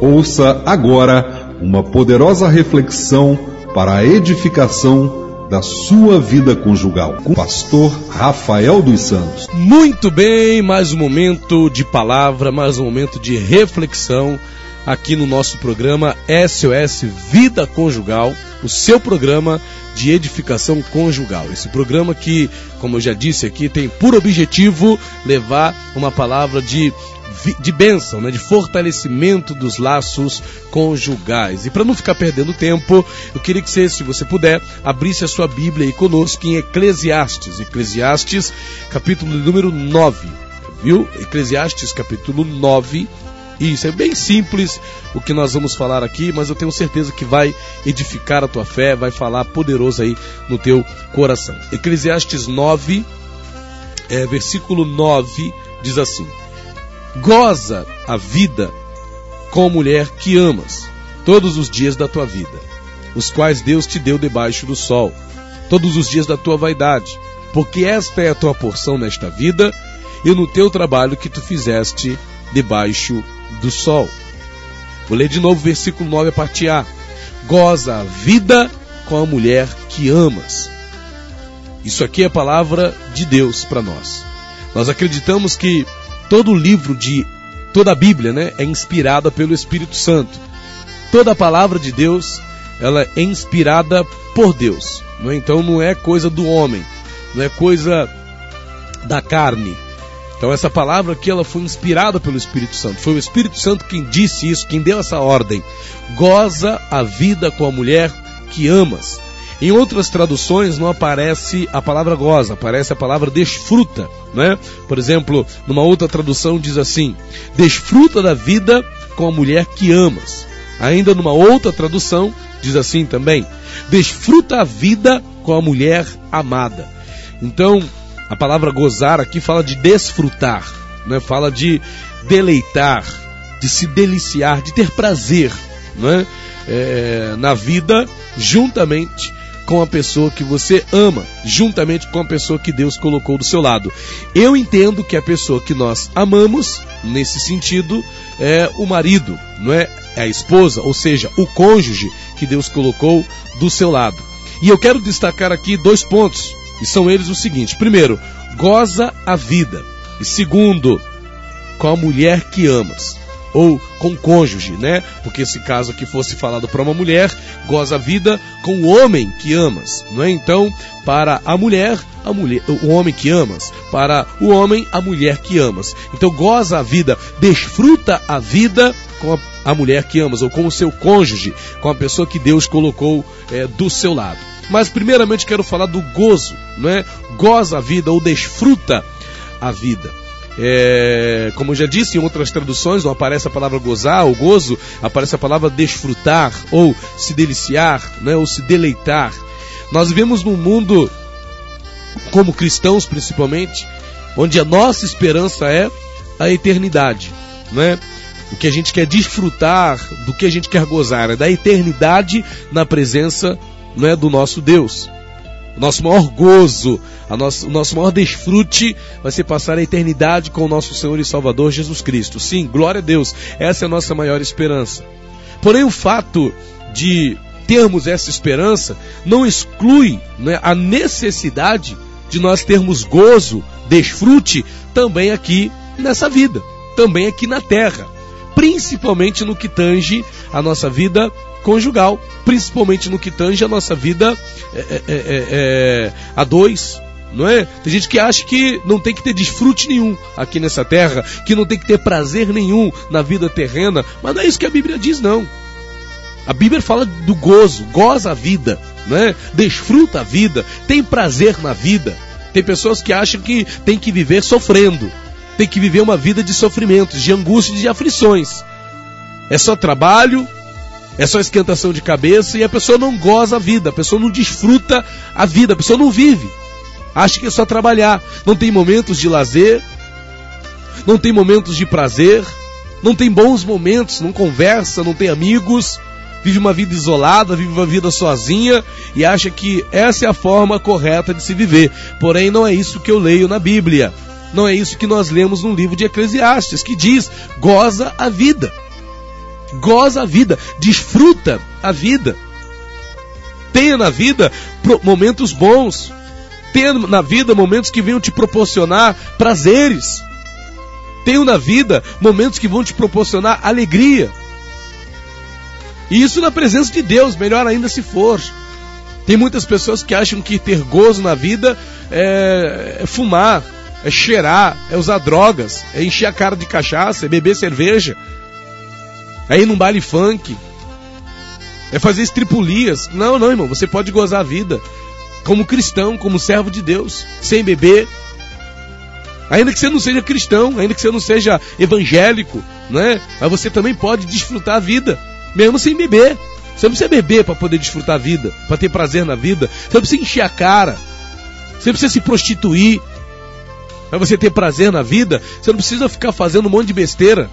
Ouça agora uma poderosa reflexão para a edificação da sua vida conjugal com o pastor Rafael dos Santos. Muito bem, mais um momento de palavra, mais um momento de reflexão aqui no nosso programa SOS Vida Conjugal, o seu programa de edificação conjugal. Esse programa que, como eu já disse aqui, tem por objetivo levar uma palavra de de bênção, né, de fortalecimento dos laços conjugais. E para não ficar perdendo tempo, eu queria que você, se você puder, abrisse a sua Bíblia aí conosco em Eclesiastes, Eclesiastes, capítulo número 9. Viu? Eclesiastes, capítulo 9, isso é bem simples o que nós vamos falar aqui, mas eu tenho certeza que vai edificar a tua fé, vai falar poderoso aí no teu coração. Eclesiastes 9, é, versículo 9, diz assim: Goza a vida com a mulher que amas, todos os dias da tua vida, os quais Deus te deu debaixo do sol, todos os dias da tua vaidade, porque esta é a tua porção nesta vida e no teu trabalho que tu fizeste debaixo do sol. Vou ler de novo o versículo 9 a parte A. Goza a vida com a mulher que amas. Isso aqui é a palavra de Deus para nós. Nós acreditamos que todo livro de toda a Bíblia, né, é inspirada pelo Espírito Santo. Toda a palavra de Deus, ela é inspirada por Deus. Não é? Então não é coisa do homem, não é coisa da carne, então essa palavra aqui ela foi inspirada pelo Espírito Santo. Foi o Espírito Santo quem disse isso, quem deu essa ordem. Goza a vida com a mulher que amas. Em outras traduções não aparece a palavra goza, aparece a palavra desfruta, né? Por exemplo, numa outra tradução diz assim: desfruta da vida com a mulher que amas. Ainda numa outra tradução diz assim também: desfruta a vida com a mulher amada. Então, a palavra gozar aqui fala de desfrutar, né? fala de deleitar, de se deliciar, de ter prazer né? É, na vida juntamente com a pessoa que você ama, juntamente com a pessoa que Deus colocou do seu lado. Eu entendo que a pessoa que nós amamos, nesse sentido, é o marido, não é? É a esposa, ou seja, o cônjuge que Deus colocou do seu lado. E eu quero destacar aqui dois pontos e são eles os seguintes: primeiro, goza a vida. E segundo, com a mulher que amas. Ou com cônjuge, né? Porque esse caso aqui fosse falado para uma mulher, goza a vida com o homem que amas, não é? Então, para a mulher, a mulher, o homem que amas, para o homem, a mulher que amas. Então, goza a vida, desfruta a vida com a, a mulher que amas, ou com o seu cônjuge, com a pessoa que Deus colocou é, do seu lado. Mas primeiramente quero falar do gozo, não é? Goza a vida ou desfruta a vida. É, como já disse em outras traduções, não aparece a palavra gozar ou gozo, aparece a palavra desfrutar ou se deliciar, né, ou se deleitar. Nós vivemos num mundo, como cristãos principalmente, onde a nossa esperança é a eternidade, né? O que a gente quer desfrutar, do que a gente quer gozar, é da eternidade na presença não é do nosso Deus. O nosso maior gozo, a nosso, o nosso maior desfrute vai ser passar a eternidade com o nosso Senhor e Salvador Jesus Cristo. Sim, glória a Deus, essa é a nossa maior esperança. Porém, o fato de termos essa esperança não exclui né, a necessidade de nós termos gozo, desfrute também aqui nessa vida, também aqui na terra, principalmente no que tange a nossa vida conjugal, principalmente no que tange a nossa vida é, é, é, é, é a dois. Não é? Tem gente que acha que não tem que ter desfrute nenhum aqui nessa terra, que não tem que ter prazer nenhum na vida terrena, mas não é isso que a Bíblia diz, não. A Bíblia fala do gozo, goza a vida, né? desfruta a vida, tem prazer na vida. Tem pessoas que acham que tem que viver sofrendo, tem que viver uma vida de sofrimentos, de angústias, de aflições. É só trabalho, é só esquentação de cabeça e a pessoa não goza a vida, a pessoa não desfruta a vida, a pessoa não vive. Acha que é só trabalhar, não tem momentos de lazer, não tem momentos de prazer, não tem bons momentos, não conversa, não tem amigos, vive uma vida isolada, vive uma vida sozinha e acha que essa é a forma correta de se viver. Porém, não é isso que eu leio na Bíblia. Não é isso que nós lemos no livro de Eclesiastes, que diz: goza a vida. Goza a vida, desfruta a vida. Tenha na vida momentos bons. Tenha na vida momentos que venham te proporcionar prazeres. Tenha na vida momentos que vão te proporcionar alegria. E isso na presença de Deus, melhor ainda se for. Tem muitas pessoas que acham que ter gozo na vida é, é fumar, é cheirar, é usar drogas, é encher a cara de cachaça, é beber cerveja, é ir num baile funk, é fazer estripulias. Não, não, irmão, você pode gozar a vida como cristão, como servo de Deus, sem beber. Ainda que você não seja cristão, ainda que você não seja evangélico, né? Mas você também pode desfrutar a vida, mesmo sem beber. Você não precisa beber para poder desfrutar a vida, para ter prazer na vida. Você não precisa encher a cara. Você não precisa se prostituir. Para você ter prazer na vida, você não precisa ficar fazendo um monte de besteira.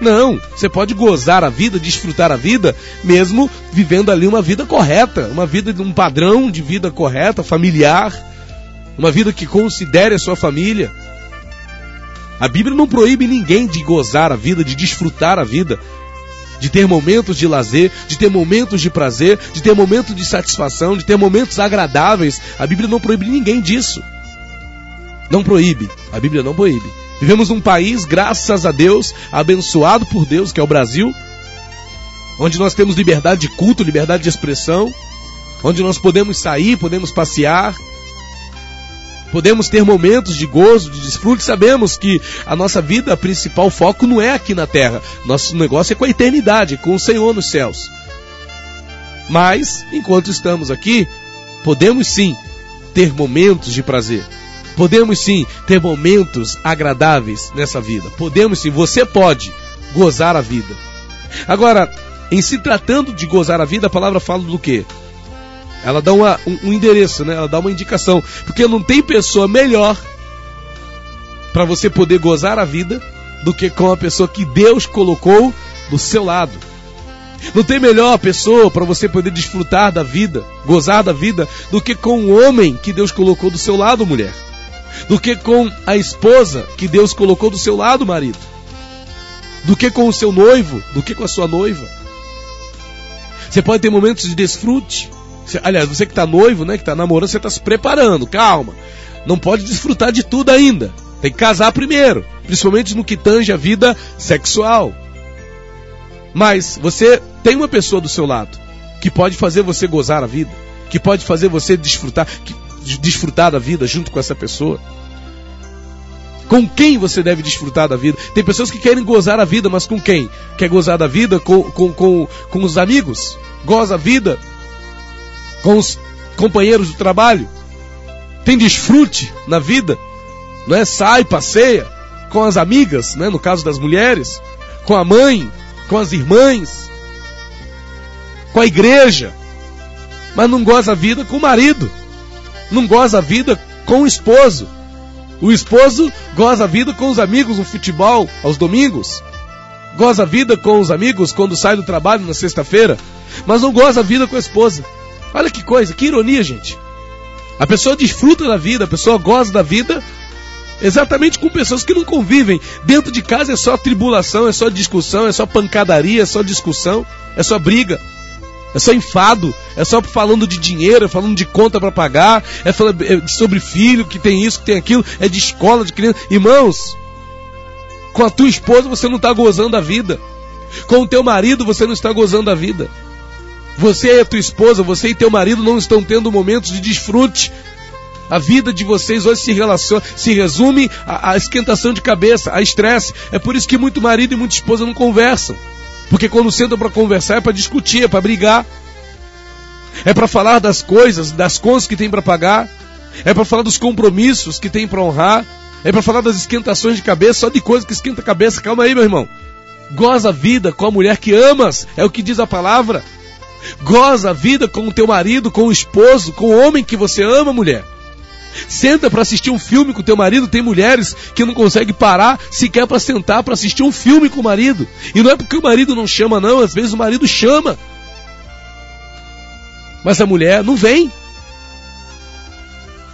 Não, você pode gozar a vida, desfrutar a vida, mesmo vivendo ali uma vida correta, uma vida de um padrão de vida correta, familiar, uma vida que considere a sua família. A Bíblia não proíbe ninguém de gozar a vida, de desfrutar a vida, de ter momentos de lazer, de ter momentos de prazer, de ter momentos de satisfação, de ter momentos agradáveis. A Bíblia não proíbe ninguém disso. Não proíbe. A Bíblia não proíbe. Vivemos num país, graças a Deus, abençoado por Deus, que é o Brasil, onde nós temos liberdade de culto, liberdade de expressão, onde nós podemos sair, podemos passear, podemos ter momentos de gozo, de desfrute. Sabemos que a nossa vida, principal foco não é aqui na terra, nosso negócio é com a eternidade, com o Senhor nos céus. Mas, enquanto estamos aqui, podemos sim ter momentos de prazer. Podemos sim ter momentos agradáveis nessa vida. Podemos sim, você pode gozar a vida. Agora, em se tratando de gozar a vida, a palavra fala do quê? Ela dá uma, um, um endereço, né? Ela dá uma indicação. Porque não tem pessoa melhor para você poder gozar a vida do que com a pessoa que Deus colocou do seu lado. Não tem melhor pessoa para você poder desfrutar da vida, gozar da vida, do que com o homem que Deus colocou do seu lado, mulher do que com a esposa que Deus colocou do seu lado, marido, do que com o seu noivo, do que com a sua noiva. Você pode ter momentos de desfrute. aliás, você que está noivo, né, que está namorando, você está se preparando, calma. Não pode desfrutar de tudo ainda. Tem que casar primeiro, principalmente no que tange a vida sexual. Mas você tem uma pessoa do seu lado que pode fazer você gozar a vida, que pode fazer você desfrutar, que desfrutar da vida junto com essa pessoa? Com quem você deve desfrutar da vida? Tem pessoas que querem gozar a vida, mas com quem? Quer gozar da vida com, com, com, com os amigos? Goza a vida com os companheiros do trabalho? Tem desfrute na vida? Não é? Sai, passeia com as amigas, né? no caso das mulheres, com a mãe, com as irmãs, com a igreja, mas não goza a vida com o marido não goza a vida com o esposo. O esposo goza a vida com os amigos no futebol aos domingos. Goza a vida com os amigos quando sai do trabalho na sexta-feira. Mas não goza a vida com a esposa. Olha que coisa, que ironia, gente. A pessoa desfruta da vida, a pessoa goza da vida exatamente com pessoas que não convivem. Dentro de casa é só tribulação, é só discussão, é só pancadaria, é só discussão, é só briga é só enfado, é só falando de dinheiro, é falando de conta para pagar, é é sobre filho que tem isso, que tem aquilo, é de escola, de criança. Irmãos, com a tua esposa você não está gozando a vida. Com o teu marido você não está gozando a vida. Você e a tua esposa, você e teu marido não estão tendo momentos de desfrute. A vida de vocês hoje se relaciona, se resume a, a esquentação de cabeça, a estresse. É por isso que muito marido e muita esposa não conversam. Porque quando sentam para conversar é para discutir, é para brigar. É para falar das coisas, das contas que tem para pagar. É para falar dos compromissos que tem para honrar. É para falar das esquentações de cabeça, só de coisa que esquenta a cabeça. Calma aí, meu irmão. Goza a vida com a mulher que amas, é o que diz a palavra. Goza a vida com o teu marido, com o esposo, com o homem que você ama, mulher. Senta para assistir um filme com teu marido. Tem mulheres que não conseguem parar sequer para sentar para assistir um filme com o marido. E não é porque o marido não chama, não. Às vezes o marido chama. Mas a mulher não vem.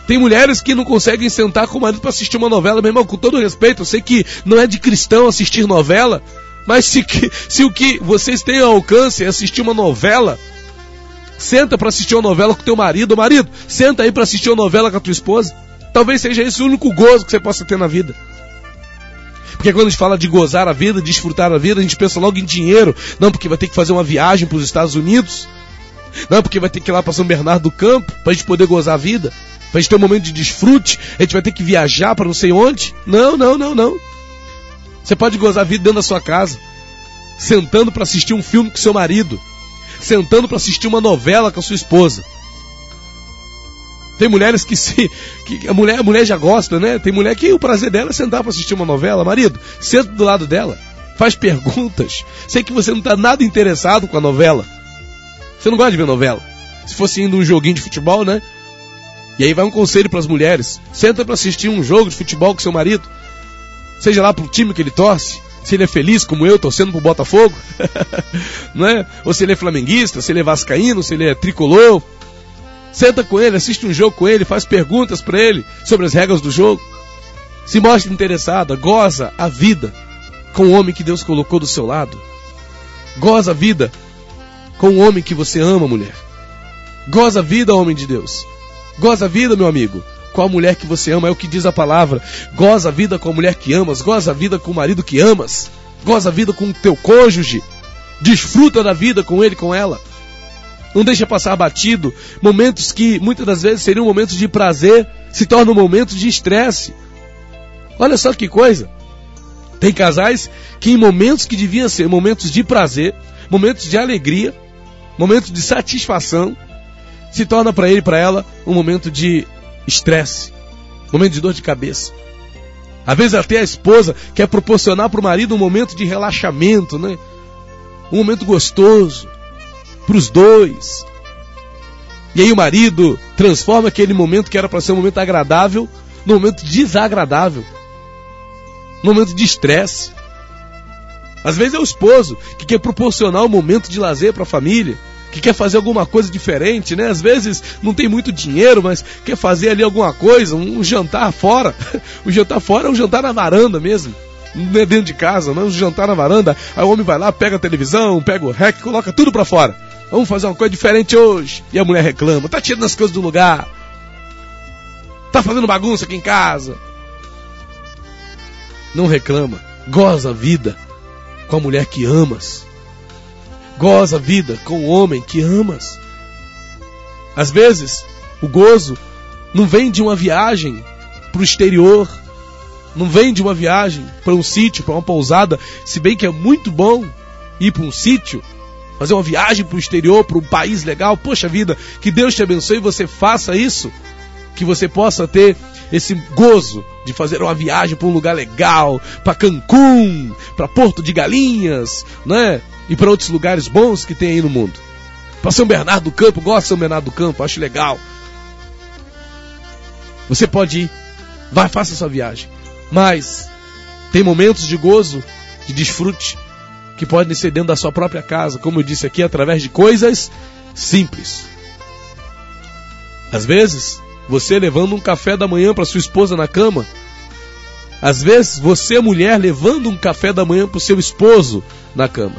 Tem mulheres que não conseguem sentar com o marido para assistir uma novela. Meu irmão, com todo respeito, eu sei que não é de cristão assistir novela. Mas se, se o que vocês têm ao alcance é assistir uma novela, senta para assistir uma novela com teu marido, marido, senta aí para assistir uma novela com a tua esposa. Talvez seja esse o único gozo que você possa ter na vida. Porque quando a gente fala de gozar a vida, desfrutar a vida, a gente pensa logo em dinheiro. Não, porque vai ter que fazer uma viagem para os Estados Unidos. Não, porque vai ter que ir lá para São Bernardo do Campo para a gente poder gozar a vida. Para a gente ter um momento de desfrute. A gente vai ter que viajar para não sei onde. Não, não, não, não. Você pode gozar a vida dentro da sua casa. Sentando para assistir um filme com seu marido. Sentando para assistir uma novela com a sua esposa. Tem mulheres que se. Que a, mulher, a mulher já gosta, né? Tem mulher que o prazer dela é sentar para assistir uma novela. Marido, senta do lado dela, faz perguntas. Sei que você não está nada interessado com a novela. Você não gosta de ver novela. Se fosse indo um joguinho de futebol, né? E aí vai um conselho para as mulheres: senta para assistir um jogo de futebol com seu marido. Seja lá pro time que ele torce, se ele é feliz como eu, torcendo pro Botafogo, não é? Ou se ele é flamenguista, se ele é vascaíno, se ele é tricolor, Senta com ele, assiste um jogo com ele, faz perguntas para ele sobre as regras do jogo. Se mostra interessada, goza a vida com o homem que Deus colocou do seu lado. Goza a vida com o homem que você ama, mulher. Goza a vida, homem de Deus. Goza a vida, meu amigo, com a mulher que você ama, é o que diz a palavra. Goza a vida com a mulher que amas, goza a vida com o marido que amas, goza a vida com o teu cônjuge. Desfruta da vida com ele, com ela. Não deixa passar batido. Momentos que muitas das vezes seriam momentos de prazer se tornam momentos de estresse. Olha só que coisa. Tem casais que em momentos que deviam ser momentos de prazer, momentos de alegria, momentos de satisfação, se torna para ele e para ela um momento de estresse, momento de dor de cabeça. Às vezes até a esposa quer proporcionar para o marido um momento de relaxamento, né? Um momento gostoso, para os dois. E aí o marido transforma aquele momento que era para ser um momento agradável num momento desagradável, num momento de estresse. Às vezes é o esposo que quer proporcionar um momento de lazer para a família, que quer fazer alguma coisa diferente, né? Às vezes não tem muito dinheiro, mas quer fazer ali alguma coisa, um jantar fora. O jantar fora é um jantar na varanda mesmo não é dentro de casa, não é um jantar na varanda. Aí o homem vai lá, pega a televisão, pega o rec, coloca tudo para fora. Vamos fazer uma coisa diferente hoje. E a mulher reclama, tá tirando as coisas do lugar. Tá fazendo bagunça aqui em casa. Não reclama. Goza a vida com a mulher que amas. Goza a vida com o homem que amas. Às vezes, o gozo não vem de uma viagem para o exterior, não vem de uma viagem para um sítio, para uma pousada, se bem que é muito bom ir para um sítio, fazer uma viagem para o exterior, para um país legal. Poxa vida, que Deus te abençoe e você faça isso. Que você possa ter esse gozo de fazer uma viagem para um lugar legal, para Cancún, para Porto de Galinhas, né? E para outros lugares bons que tem aí no mundo. Para São Bernardo do Campo, gosto de São Bernardo do Campo, acho legal. Você pode ir, vai, faça sua viagem. Mas tem momentos de gozo, de desfrute, que podem ser dentro da sua própria casa, como eu disse aqui, através de coisas simples. Às vezes, você levando um café da manhã para sua esposa na cama. Às vezes, você, mulher, levando um café da manhã para o seu esposo na cama.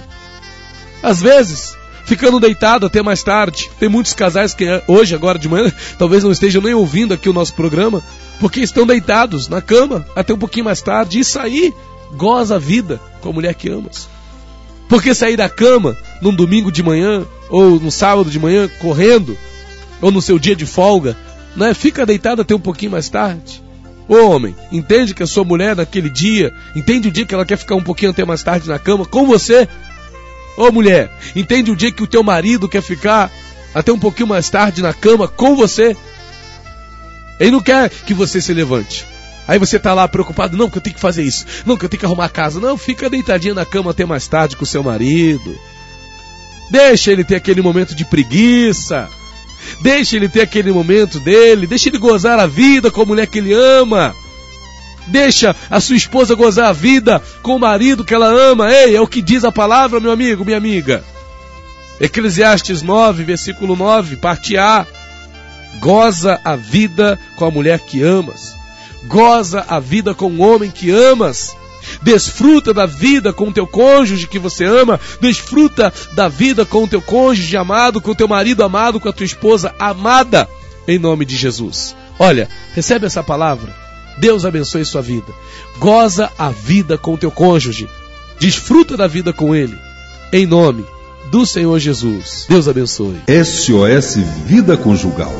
Às vezes, ficando deitado até mais tarde. Tem muitos casais que hoje, agora de manhã, talvez não estejam nem ouvindo aqui o nosso programa, porque estão deitados na cama até um pouquinho mais tarde. E sair, goza a vida com a mulher que amas. Porque sair da cama num domingo de manhã, ou no sábado de manhã, correndo, ou no seu dia de folga, não é? Fica deitado até um pouquinho mais tarde. Ô homem, entende que a sua mulher naquele dia, entende o dia que ela quer ficar um pouquinho até mais tarde na cama com você, Ô mulher, entende o dia que o teu marido quer ficar até um pouquinho mais tarde na cama com você? Ele não quer que você se levante. Aí você tá lá preocupado, não, que eu tenho que fazer isso, não, que eu tenho que arrumar a casa. Não, fica deitadinha na cama até mais tarde com o seu marido. Deixa ele ter aquele momento de preguiça. Deixa ele ter aquele momento dele. Deixa ele gozar a vida com a mulher que ele ama. Deixa a sua esposa gozar a vida com o marido que ela ama. Ei, é o que diz a palavra, meu amigo, minha amiga. Eclesiastes 9, versículo 9, parte A. Goza a vida com a mulher que amas. Goza a vida com o homem que amas. Desfruta da vida com o teu cônjuge que você ama, desfruta da vida com o teu cônjuge amado, com o teu marido amado, com a tua esposa amada, em nome de Jesus. Olha, recebe essa palavra. Deus abençoe sua vida. Goza a vida com teu cônjuge. Desfruta da vida com ele. Em nome do Senhor Jesus. Deus abençoe. SOS Vida Conjugal.